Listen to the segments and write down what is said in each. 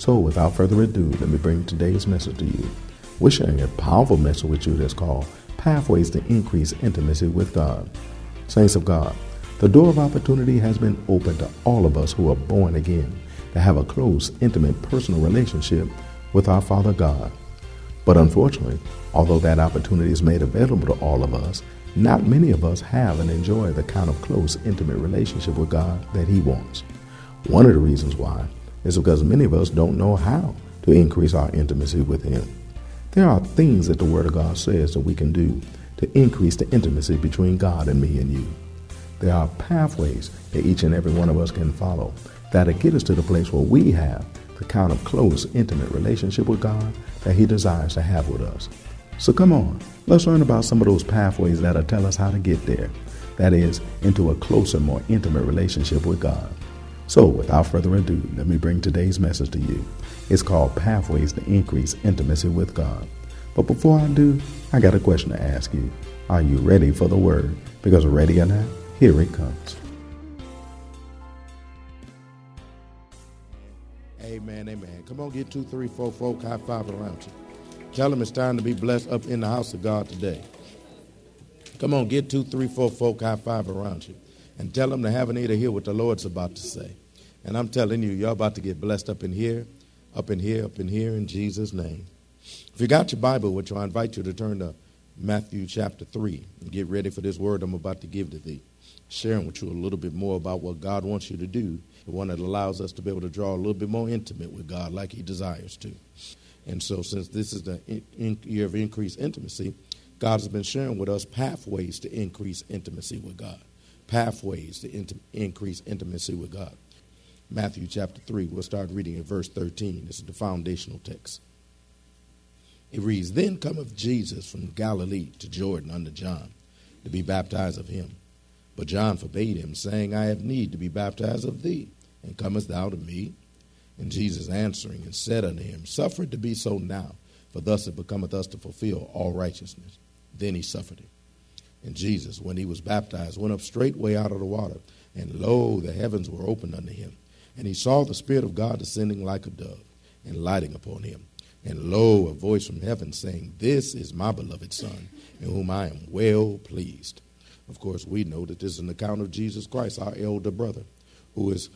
So, without further ado, let me bring today's message to you. We're sharing a powerful message with you that's called Pathways to Increase Intimacy with God. Saints of God, the door of opportunity has been opened to all of us who are born again to have a close, intimate, personal relationship with our Father God. But unfortunately, although that opportunity is made available to all of us, not many of us have and enjoy the kind of close, intimate relationship with God that He wants. One of the reasons why is because many of us don't know how to increase our intimacy with Him. There are things that the Word of God says that we can do to increase the intimacy between God and me and you. There are pathways that each and every one of us can follow that'll get us to the place where we have the kind of close, intimate relationship with God that He desires to have with us. So come on, let's learn about some of those pathways that'll tell us how to get there. That is, into a closer, more intimate relationship with God. So, without further ado, let me bring today's message to you. It's called Pathways to Increase Intimacy with God. But before I do, I got a question to ask you. Are you ready for the word? Because ready or not, here it comes. Amen, amen. Come on, get two, three, four folk high five around you. Tell them it's time to be blessed up in the house of God today. Come on, get two, three, four folk high five around you and tell them to have an ear to hear what the Lord's about to say. And I'm telling you, you're about to get blessed up in here, up in here, up in here in Jesus' name. If you got your Bible which I invite you to turn to Matthew chapter 3 and get ready for this word I'm about to give to thee. Sharing with you a little bit more about what God wants you to do, the one that allows us to be able to draw a little bit more intimate with God like He desires to. And so, since this is the year of increased intimacy, God has been sharing with us pathways to increase intimacy with God. Pathways to increase intimacy with God. Matthew chapter 3. We'll start reading at verse 13. This is the foundational text. It reads Then cometh Jesus from Galilee to Jordan unto John to be baptized of him. But John forbade him, saying, I have need to be baptized of thee, and comest thou to me? And Jesus answering and said unto him, Suffer it to be so now, for thus it becometh us to fulfill all righteousness. Then he suffered it. And Jesus, when he was baptized, went up straightway out of the water, and lo, the heavens were opened unto him. And he saw the Spirit of God descending like a dove and lighting upon him. And lo, a voice from heaven saying, This is my beloved Son, in whom I am well pleased. Of course, we know that this is an account of Jesus Christ, our elder brother, who is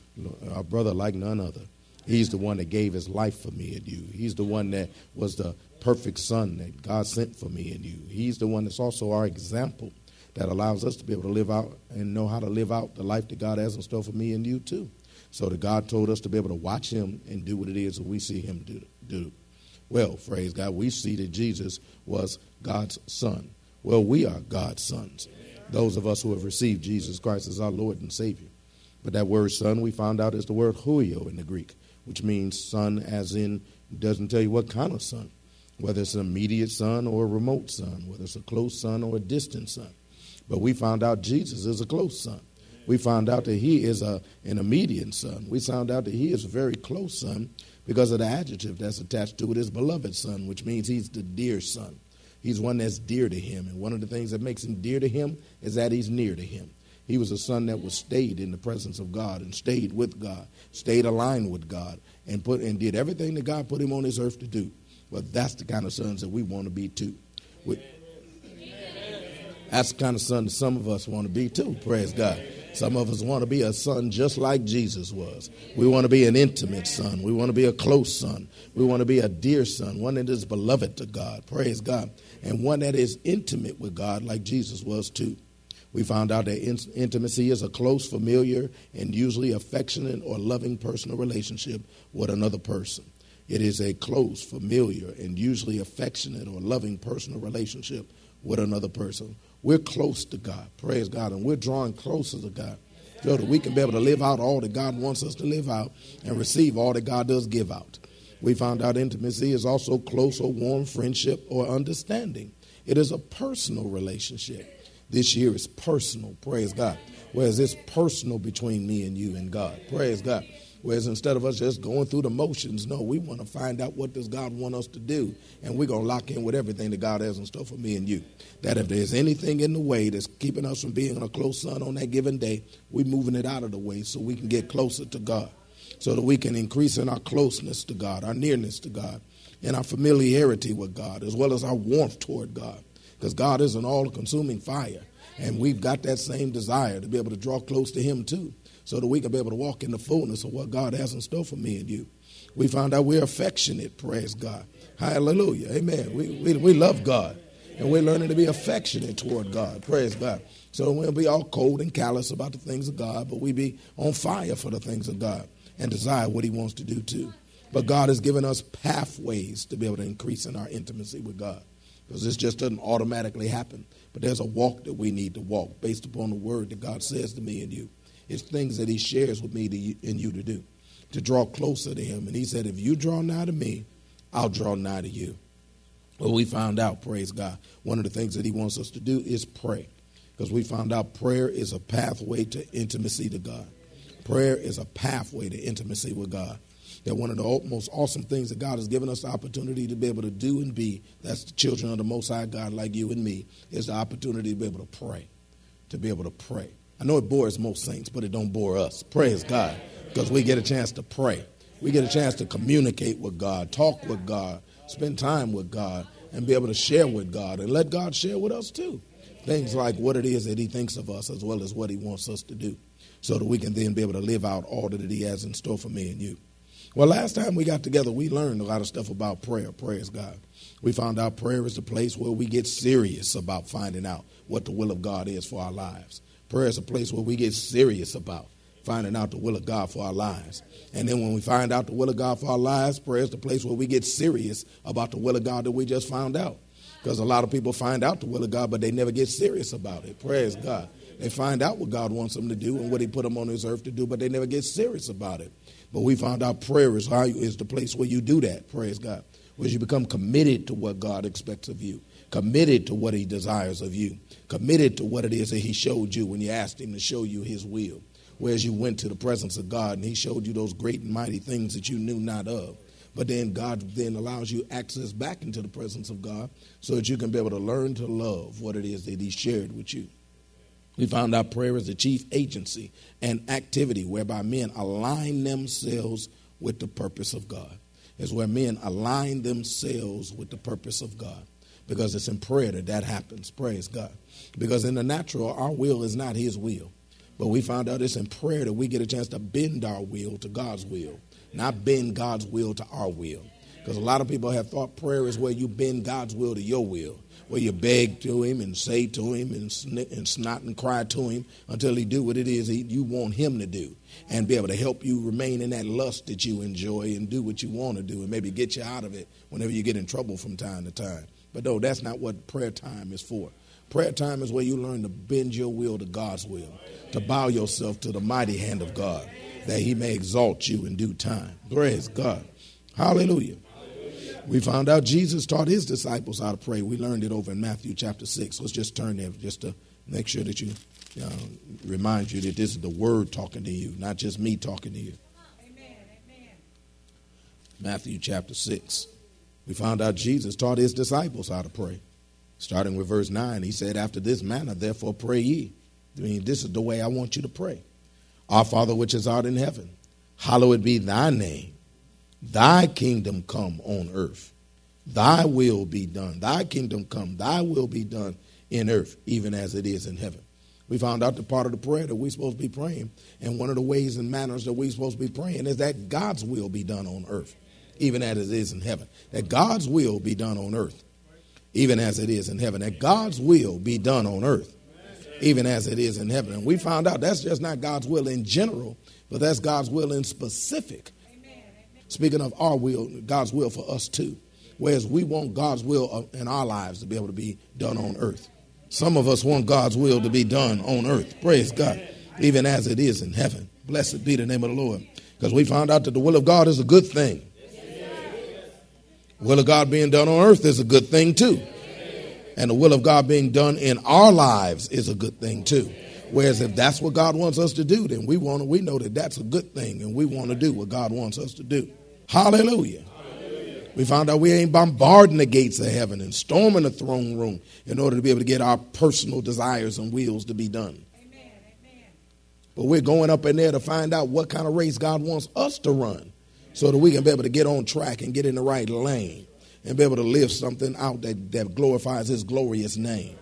our brother like none other. He's the one that gave his life for me and you. He's the one that was the perfect son that God sent for me and you. He's the one that's also our example that allows us to be able to live out and know how to live out the life that God has in store for me and you too. So that God told us to be able to watch him and do what it is that we see him do. do. Well, praise God, we see that Jesus was God's son. Well, we are God's sons. Those of us who have received Jesus Christ as our Lord and Savior. But that word son, we found out, is the word huio in the Greek, which means son as in, doesn't tell you what kind of son, whether it's an immediate son or a remote son, whether it's a close son or a distant son. But we found out Jesus is a close son we found out that he is a, an immediate son. We found out that he is a very close son because of the adjective that's attached to it is beloved son, which means he's the dear son. He's one that's dear to him. And one of the things that makes him dear to him is that he's near to him. He was a son that was stayed in the presence of God and stayed with God, stayed aligned with God, and put and did everything that God put him on this earth to do. But that's the kind of sons that we want to be too. We, that's the kind of son that some of us want to be too. Praise God. Some of us want to be a son just like Jesus was. We want to be an intimate son. We want to be a close son. We want to be a dear son, one that is beloved to God. Praise God. And one that is intimate with God like Jesus was too. We found out that in- intimacy is a close, familiar, and usually affectionate or loving personal relationship with another person. It is a close, familiar, and usually affectionate or loving personal relationship with another person. We're close to God, praise God, and we're drawing closer to God so that we can be able to live out all that God wants us to live out and receive all that God does give out. We found out intimacy is also close or warm friendship or understanding. It is a personal relationship. This year is personal, praise God. Whereas it's personal between me and you and God, praise God. Whereas instead of us just going through the motions, no, we want to find out what does God want us to do, and we're gonna lock in with everything that God has in store for me and you. That if there's anything in the way that's keeping us from being a close son on that given day, we're moving it out of the way so we can get closer to God, so that we can increase in our closeness to God, our nearness to God, and our familiarity with God, as well as our warmth toward God, because God is an all-consuming fire, and we've got that same desire to be able to draw close to Him too so that we can be able to walk in the fullness of what God has in store for me and you. We found out we're affectionate, praise God. Hallelujah. Amen. We, we, we love God. And we're learning to be affectionate toward God. Praise God. So we'll be all cold and callous about the things of God, but we be on fire for the things of God and desire what He wants to do too. But God has given us pathways to be able to increase in our intimacy with God. Because this just doesn't automatically happen. But there's a walk that we need to walk based upon the word that God says to me and you. It's things that he shares with me to, and you to do, to draw closer to him. And he said, if you draw nigh to me, I'll draw nigh to you. Well, we found out, praise God, one of the things that he wants us to do is pray. Because we found out prayer is a pathway to intimacy to God. Prayer is a pathway to intimacy with God. That one of the most awesome things that God has given us the opportunity to be able to do and be, that's the children of the Most High God like you and me, is the opportunity to be able to pray. To be able to pray. I know it bores most saints, but it don't bore us. Praise God. Because we get a chance to pray. We get a chance to communicate with God, talk with God, spend time with God, and be able to share with God and let God share with us too. Things like what it is that He thinks of us as well as what He wants us to do so that we can then be able to live out all that He has in store for me and you. Well, last time we got together, we learned a lot of stuff about prayer. Praise God. We found out prayer is the place where we get serious about finding out what the will of God is for our lives. Prayer is a place where we get serious about finding out the will of God for our lives. And then when we find out the will of God for our lives, prayer is the place where we get serious about the will of God that we just found out. Because a lot of people find out the will of God, but they never get serious about it. Praise God. They find out what God wants them to do and what He put them on this earth to do, but they never get serious about it. But we found out prayer is, how, is the place where you do that. Praise God. Where you become committed to what God expects of you committed to what he desires of you, committed to what it is that he showed you when you asked him to show you his will. Whereas you went to the presence of God and he showed you those great and mighty things that you knew not of. But then God then allows you access back into the presence of God so that you can be able to learn to love what it is that he shared with you. We found out prayer is the chief agency and activity whereby men align themselves with the purpose of God. Is where men align themselves with the purpose of God because it's in prayer that that happens. Praise God. Because in the natural, our will is not His will. But we found out it's in prayer that we get a chance to bend our will to God's will, not bend God's will to our will. Because a lot of people have thought prayer is where you bend God's will to your will, where you beg to Him and say to Him and, snot and snot and cry to Him until He do what it is you want Him to do, and be able to help you remain in that lust that you enjoy and do what you want to do, and maybe get you out of it whenever you get in trouble from time to time. But no, that's not what prayer time is for. Prayer time is where you learn to bend your will to God's will, to bow yourself to the mighty hand of God, that He may exalt you in due time. Praise God. Hallelujah. We found out Jesus taught His disciples how to pray. We learned it over in Matthew chapter 6. Let's just turn there just to make sure that you remind you that this is the Word talking to you, not just me talking to you. Amen. Amen. Matthew chapter 6 we found out Jesus taught his disciples how to pray. Starting with verse 9, he said, After this manner, therefore pray ye. I mean, this is the way I want you to pray. Our Father which is art in heaven, hallowed be thy name. Thy kingdom come on earth. Thy will be done. Thy kingdom come. Thy will be done in earth, even as it is in heaven. We found out the part of the prayer that we're supposed to be praying, and one of the ways and manners that we're supposed to be praying is that God's will be done on earth, even as it is in heaven. That God's will be done on earth, even as it is in heaven. That God's will be done on earth, even as it is in heaven. And we found out that's just not God's will in general, but that's God's will in specific. Speaking of our will, God's will for us too. Whereas we want God's will in our lives to be able to be done on earth. Some of us want God's will to be done on earth. Praise God. Even as it is in heaven. Blessed be the name of the Lord. Because we found out that the will of God is a good thing. The will of God being done on earth is a good thing too. And the will of God being done in our lives is a good thing too. Whereas if that's what God wants us to do, then we want to, we know that that's a good thing and we want to do what God wants us to do. Hallelujah. We found out we ain't bombarding the gates of heaven and storming the throne room in order to be able to get our personal desires and wills to be done. Amen, amen. But we're going up in there to find out what kind of race God wants us to run so that we can be able to get on track and get in the right lane and be able to live something out that, that glorifies His glorious name.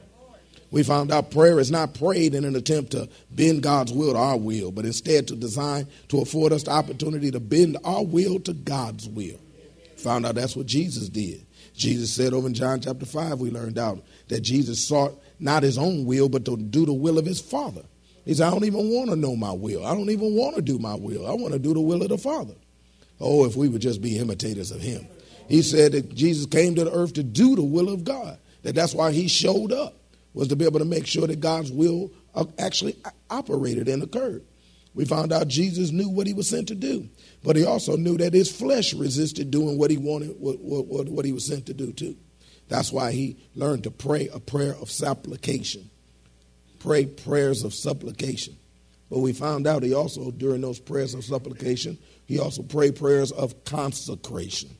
We found out prayer is not prayed in an attempt to bend God's will to our will, but instead to design to afford us the opportunity to bend our will to God's will. Found out that's what Jesus did. Jesus said over in John chapter 5, we learned out that Jesus sought not his own will, but to do the will of his Father. He said, I don't even want to know my will. I don't even want to do my will. I want to do the will of the Father. Oh, if we would just be imitators of him. He said that Jesus came to the earth to do the will of God, that that's why he showed up, was to be able to make sure that God's will uh, actually operated and occurred. We found out Jesus knew what he was sent to do. But he also knew that his flesh resisted doing what he wanted, what, what, what he was sent to do too. That's why he learned to pray a prayer of supplication. Pray prayers of supplication. But we found out he also, during those prayers of supplication, he also prayed prayers of consecration.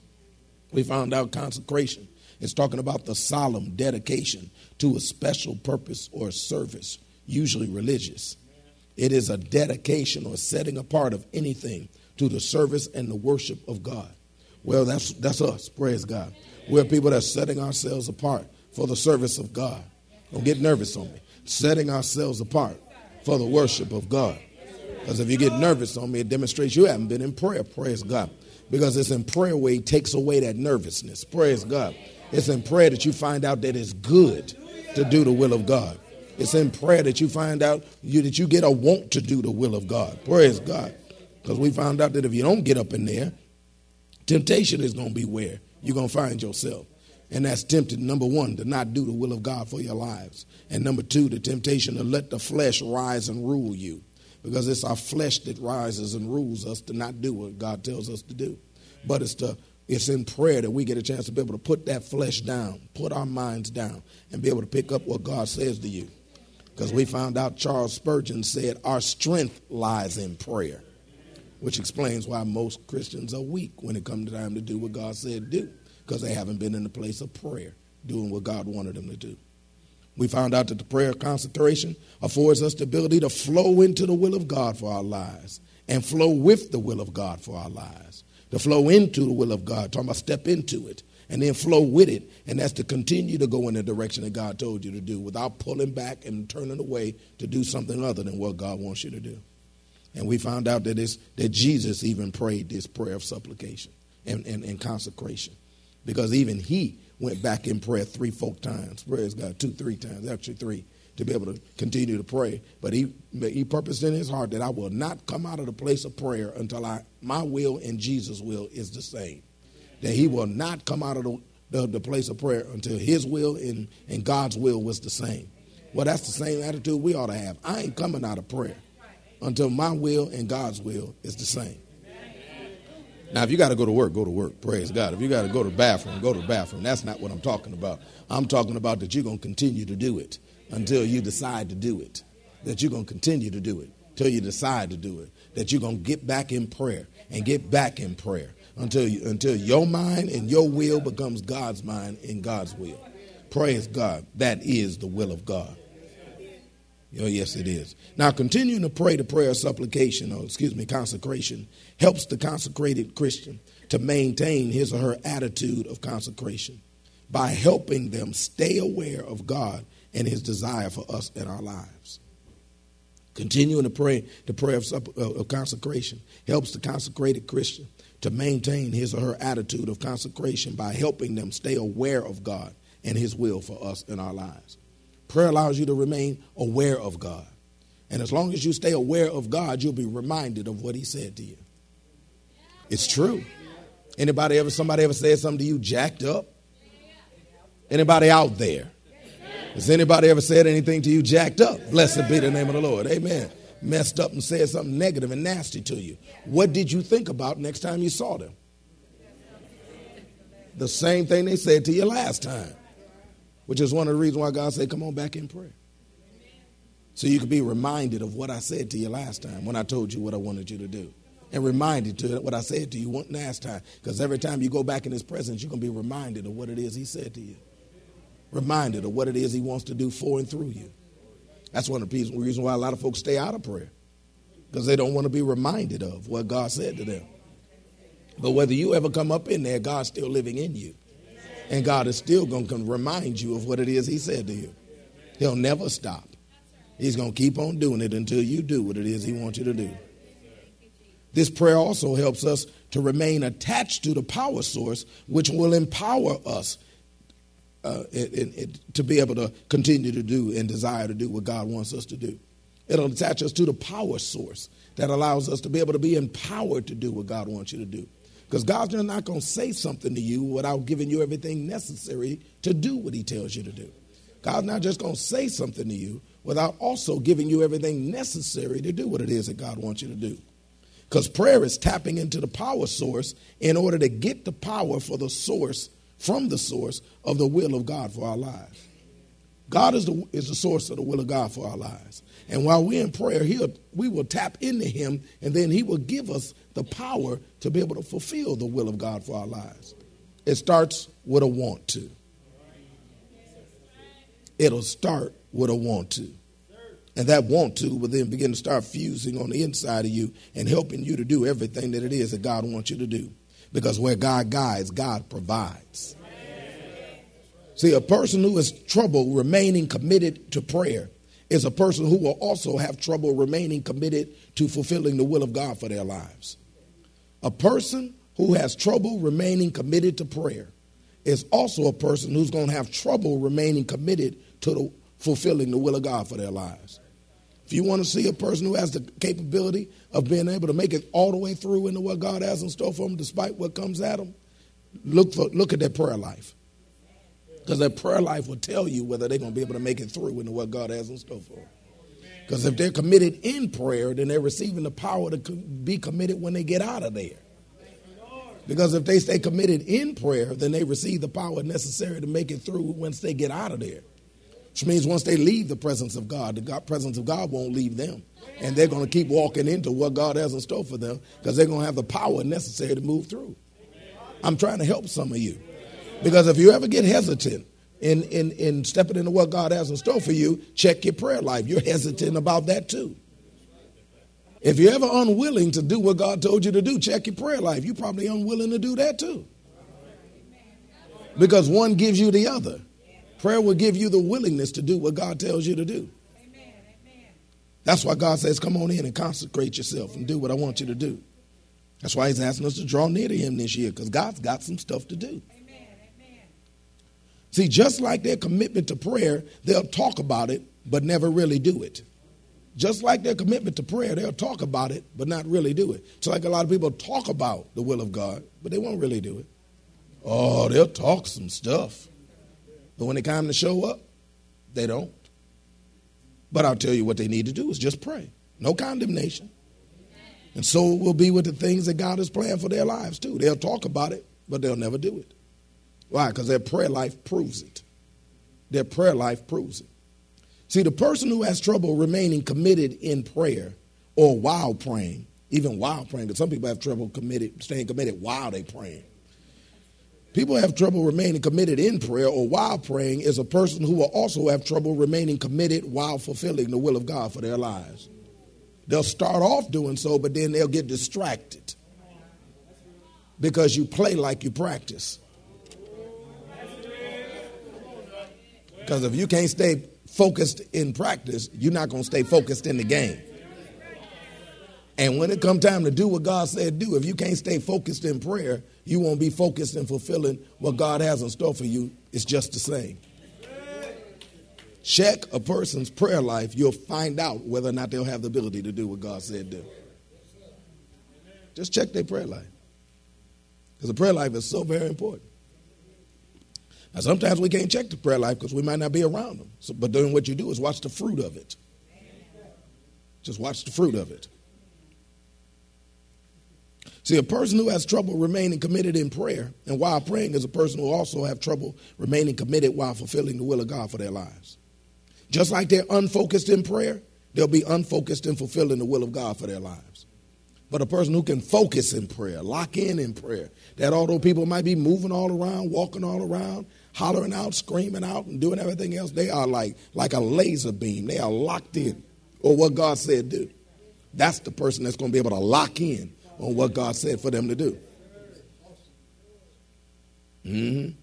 We found out consecration is talking about the solemn dedication to a special purpose or service, usually religious. It is a dedication or setting apart of anything to the service and the worship of God. Well, that's, that's us. Praise God. We're people that are setting ourselves apart for the service of God. Don't get nervous on me. Setting ourselves apart for the worship of God. Because if you get nervous on me, it demonstrates you haven't been in prayer. Praise God. Because it's in prayer where He takes away that nervousness. Praise God. It's in prayer that you find out that it's good to do the will of God. It's in prayer that you find out you, that you get a want to do the will of God. Praise God. Because we found out that if you don't get up in there, temptation is going to be where you're going to find yourself. And that's tempted, number one, to not do the will of God for your lives. And number two, the temptation to let the flesh rise and rule you. Because it's our flesh that rises and rules us to not do what God tells us to do. But it's it's in prayer that we get a chance to be able to put that flesh down, put our minds down, and be able to pick up what God says to you. Because we found out Charles Spurgeon said, Our strength lies in prayer which explains why most Christians are weak when it comes time to do what God said do, because they haven't been in the place of prayer, doing what God wanted them to do. We found out that the prayer of concentration affords us the ability to flow into the will of God for our lives and flow with the will of God for our lives. To flow into the will of God, talking about step into it and then flow with it. And that's to continue to go in the direction that God told you to do without pulling back and turning away to do something other than what God wants you to do. And we found out that, that Jesus even prayed this prayer of supplication and, and, and consecration. Because even he went back in prayer three, four times. Praise God, two, three times, actually three, to be able to continue to pray. But he, he purposed in his heart that I will not come out of the place of prayer until I, my will and Jesus' will is the same. That he will not come out of the, the, the place of prayer until his will and, and God's will was the same. Well, that's the same attitude we ought to have. I ain't coming out of prayer until my will and God's will is the same. Now, if you got to go to work, go to work. Praise God. If you got to go to the bathroom, go to the bathroom. That's not what I'm talking about. I'm talking about that you're going to continue to do it until you decide to do it. That you're going to continue to do it until you decide to do it. That you're going to get back in prayer and get back in prayer until you, until your mind and your will becomes God's mind and God's will. Praise God. That is the will of God. Oh, yes, it is. Now, continuing to pray the prayer of supplication, or excuse me, consecration, helps the consecrated Christian to maintain his or her attitude of consecration by helping them stay aware of God and his desire for us in our lives. Continuing to pray the prayer of, uh, of consecration helps the consecrated Christian to maintain his or her attitude of consecration by helping them stay aware of God and his will for us in our lives. Prayer allows you to remain aware of God. And as long as you stay aware of God, you'll be reminded of what he said to you. It's true. Anybody ever somebody ever said something to you jacked up? Anybody out there? Has anybody ever said anything to you jacked up? Blessed be the name of the Lord. Amen. Messed up and said something negative and nasty to you. What did you think about next time you saw them? The same thing they said to you last time, which is one of the reasons why God said, Come on back in prayer. So you could be reminded of what I said to you last time when I told you what I wanted you to do. And reminded to what I said to you last time. Because every time you go back in his presence, you're going to be reminded of what it is he said to you reminded of what it is he wants to do for and through you. That's one of the reasons why a lot of folks stay out of prayer because they don't want to be reminded of what God said to them. But whether you ever come up in there, God's still living in you. And God is still going to remind you of what it is he said to you. He'll never stop. He's going to keep on doing it until you do what it is he wants you to do. This prayer also helps us to remain attached to the power source, which will empower us uh, it, it, to be able to continue to do and desire to do what God wants us to do. It'll attach us to the power source that allows us to be able to be empowered to do what God wants you to do. Because God's not going to say something to you without giving you everything necessary to do what He tells you to do. God's not just going to say something to you without also giving you everything necessary to do what it is that God wants you to do. Because prayer is tapping into the power source in order to get the power for the source from the source of the will of God for our lives. God is the, is the source of the will of God for our lives. And while we're in prayer, he'll, we will tap into Him, and then He will give us the power to be able to fulfill the will of God for our lives. It starts with a want to. It'll start with a want to. And that want to will then begin to start fusing on the inside of you and helping you to do everything that it is that God wants you to do. Because where God guides, God provides. See, a person who is troubled remaining committed to prayer is a person who will also have trouble remaining committed to fulfilling the will of God for their lives. A person who has trouble remaining committed to prayer is also a person who's going to have trouble remaining committed to the, fulfilling the will of God for their lives. If you want to see a person who has the capability of being able to make it all the way through into what God has in store for them, despite what comes at them, look for look at their prayer life. Because their prayer life will tell you whether they're going to be able to make it through into what God has in store for them. Because if they're committed in prayer, then they're receiving the power to be committed when they get out of there. Because if they stay committed in prayer, then they receive the power necessary to make it through once they get out of there. Which means once they leave the presence of God, the God, presence of God won't leave them. And they're going to keep walking into what God has in store for them because they're going to have the power necessary to move through. I'm trying to help some of you. Because if you ever get hesitant in, in, in stepping into what God has in store for you, check your prayer life. You're hesitant about that too. If you're ever unwilling to do what God told you to do, check your prayer life. You're probably unwilling to do that too. Because one gives you the other. Prayer will give you the willingness to do what God tells you to do. That's why God says, Come on in and consecrate yourself and do what I want you to do. That's why He's asking us to draw near to Him this year because God's got some stuff to do. See, just like their commitment to prayer, they'll talk about it but never really do it. Just like their commitment to prayer, they'll talk about it but not really do it. It's like a lot of people talk about the will of God, but they won't really do it. Oh, they'll talk some stuff. But when it comes to show up, they don't. But I'll tell you what they need to do is just pray. No condemnation. And so it will be with the things that God has planned for their lives too. They'll talk about it, but they'll never do it. Why? Because their prayer life proves it. Their prayer life proves it. See, the person who has trouble remaining committed in prayer or while praying, even while praying, because some people have trouble committed, staying committed while they're praying. People have trouble remaining committed in prayer or while praying is a person who will also have trouble remaining committed while fulfilling the will of God for their lives. They'll start off doing so, but then they'll get distracted because you play like you practice. Because if you can't stay focused in practice, you're not going to stay focused in the game. And when it come time to do what God said do, if you can't stay focused in prayer, you won't be focused in fulfilling what God has in store for you. It's just the same. Check a person's prayer life, you'll find out whether or not they'll have the ability to do what God said do. Just check their prayer life. Because the prayer life is so very important. Now, sometimes we can't check the prayer life because we might not be around them. So, but then what you do is watch the fruit of it. Just watch the fruit of it. See, a person who has trouble remaining committed in prayer and while praying is a person who also have trouble remaining committed while fulfilling the will of God for their lives. Just like they're unfocused in prayer, they'll be unfocused in fulfilling the will of God for their lives. But a person who can focus in prayer, lock in in prayer, that although people might be moving all around, walking all around, hollering out, screaming out, and doing everything else, they are like, like a laser beam. They are locked in on what God said do. That's the person that's going to be able to lock in on what God said for them to do. Mm-hmm.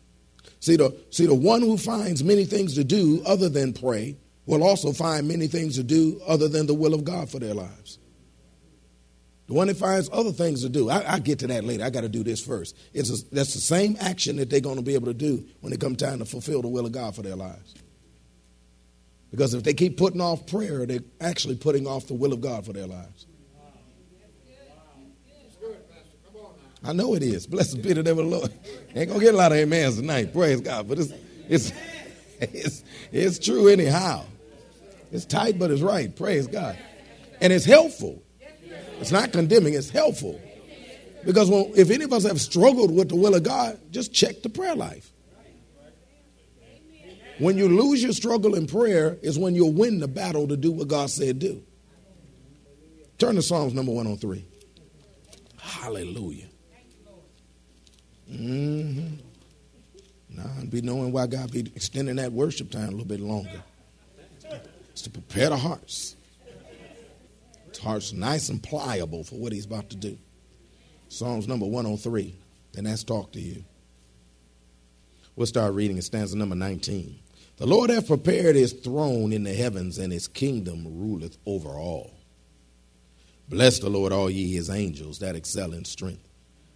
See the see the one who finds many things to do other than pray will also find many things to do other than the will of God for their lives. The one that finds other things to do, I, I get to that later. I got to do this first. It's a, that's the same action that they're going to be able to do when it comes time to fulfill the will of God for their lives. Because if they keep putting off prayer, they're actually putting off the will of God for their lives. I know it is. Blessed be the name of the Lord. Ain't gonna get a lot of amens tonight. Praise God. But it's it's it's it's true anyhow. It's tight, but it's right. Praise God. And it's helpful. It's not condemning, it's helpful. Because if any of us have struggled with the will of God, just check the prayer life. When you lose your struggle in prayer is when you'll win the battle to do what God said do. Turn to Psalms number 103. Hallelujah. Mm-hmm. Now I'd be knowing why God be extending that worship time a little bit longer. It's to prepare the hearts. Heart's nice and pliable for what he's about to do. Psalms number 103. And that's talk to you. We'll start reading in stanza number 19. The Lord hath prepared his throne in the heavens, and his kingdom ruleth over all. Bless the Lord, all ye his angels that excel in strength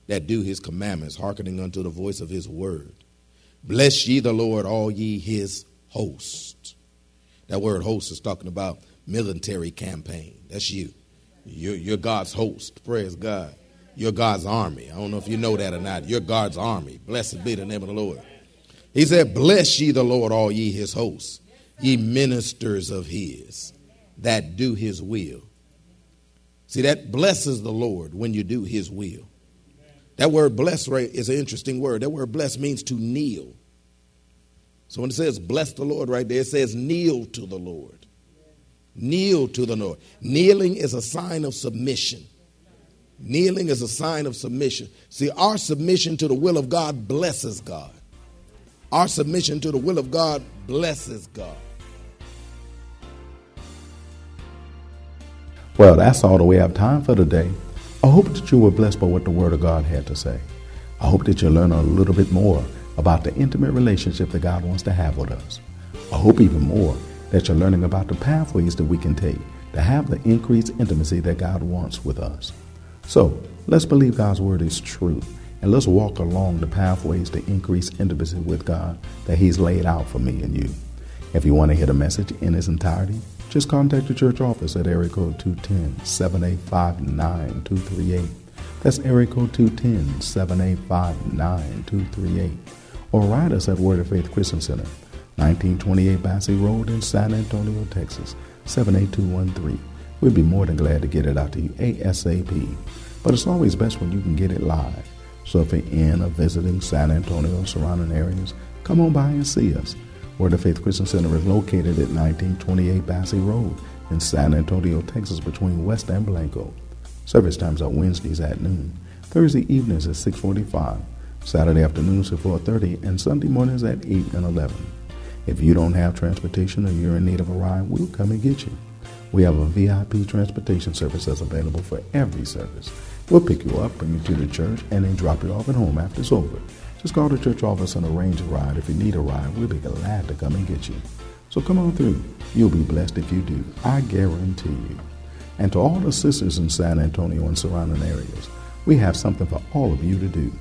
that do his commandments, hearkening unto the voice of his word. Bless ye the Lord, all ye his host. That word host is talking about military campaign. That's you. You're, you're God's host. Praise God. You're God's army. I don't know if you know that or not. You're God's army. Blessed be the name of the Lord. He said, Bless ye the Lord, all ye his hosts, ye ministers of his that do his will. See, that blesses the Lord when you do his will. That word bless is an interesting word. That word bless means to kneel. So when it says bless the Lord right there, it says kneel to the Lord. Kneel to the Lord. Kneeling is a sign of submission. Kneeling is a sign of submission. See, our submission to the will of God blesses God. Our submission to the will of God blesses God. Well, that's all that we have time for today. I hope that you were blessed by what the Word of God had to say. I hope that you learn a little bit more about the intimate relationship that God wants to have with us. I hope even more that you're learning about the pathways that we can take to have the increased intimacy that God wants with us. So let's believe God's Word is true and let's walk along the pathways to increase intimacy with God that He's laid out for me and you. If you want to hear the message in its entirety, just contact the church office at area code 210-785-9238. That's area code 210-785-9238. Or write us at Word of Faith Christian Center, 1928 Basse Road in San Antonio, Texas, 78213. We'd be more than glad to get it out to you ASAP. But it's always best when you can get it live. So if you're in or visiting San Antonio or surrounding areas, come on by and see us. Word of Faith Christian Center is located at 1928 Basse Road in San Antonio, Texas, between West and Blanco. Service times are Wednesdays at noon, Thursday evenings at 6:45, Saturday afternoons at 4:30, and Sunday mornings at 8 and 11. If you don't have transportation or you're in need of a ride, we'll come and get you. We have a VIP transportation service that's available for every service. We'll pick you up, bring you to the church, and then drop you off at home after it's over. Just call the church office and arrange a ride. If you need a ride, we'll be glad to come and get you. So come on through. You'll be blessed if you do. I guarantee you. And to all the sisters in San Antonio and surrounding areas, we have something for all of you to do,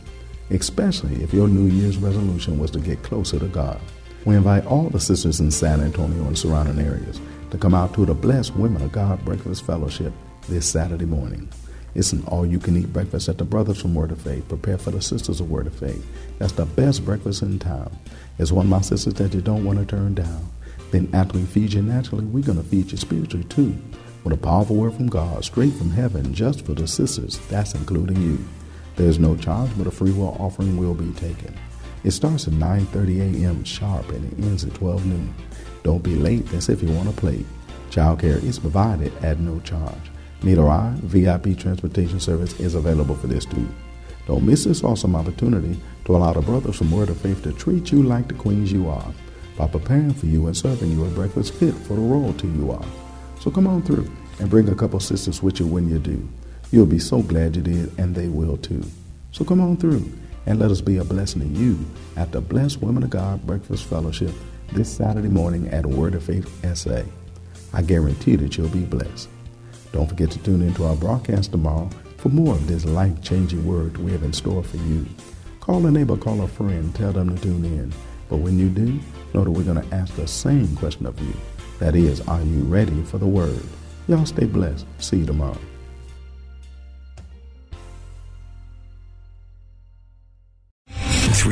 especially if your New Year's resolution was to get closer to God. We invite all the sisters in San Antonio and surrounding areas to come out to the Blessed Women of God Breakfast Fellowship this Saturday morning. It's an all you can eat breakfast at the Brothers from Word of Faith, Prepare for the Sisters of Word of Faith. That's the best breakfast in town. It's one of my sisters that you don't want to turn down. Then, after we feed you naturally, we're going to feed you spiritually too with a powerful word from God straight from heaven just for the sisters. That's including you. There's no charge, but a free will offering will be taken. It starts at 9.30 a.m. sharp and it ends at 12 noon. Don't be late. That's if you want to play. Childcare is provided at no charge. A ride? VIP transportation service is available for this too. Don't miss this awesome opportunity to allow the brothers from Word of Faith to treat you like the queens you are by preparing for you and serving you a breakfast fit for the royalty you are. So come on through and bring a couple sisters with you when you do. You'll be so glad you did, and they will too. So come on through and let us be a blessing to you at the Blessed Women of God Breakfast Fellowship this Saturday morning at Word of Faith SA. I guarantee that you'll be blessed. Don't forget to tune into our broadcast tomorrow for more of this life changing word we have in store for you. Call a neighbor, call a friend, tell them to tune in. But when you do, know that we're going to ask the same question of you that is, are you ready for the word? Y'all stay blessed. See you tomorrow.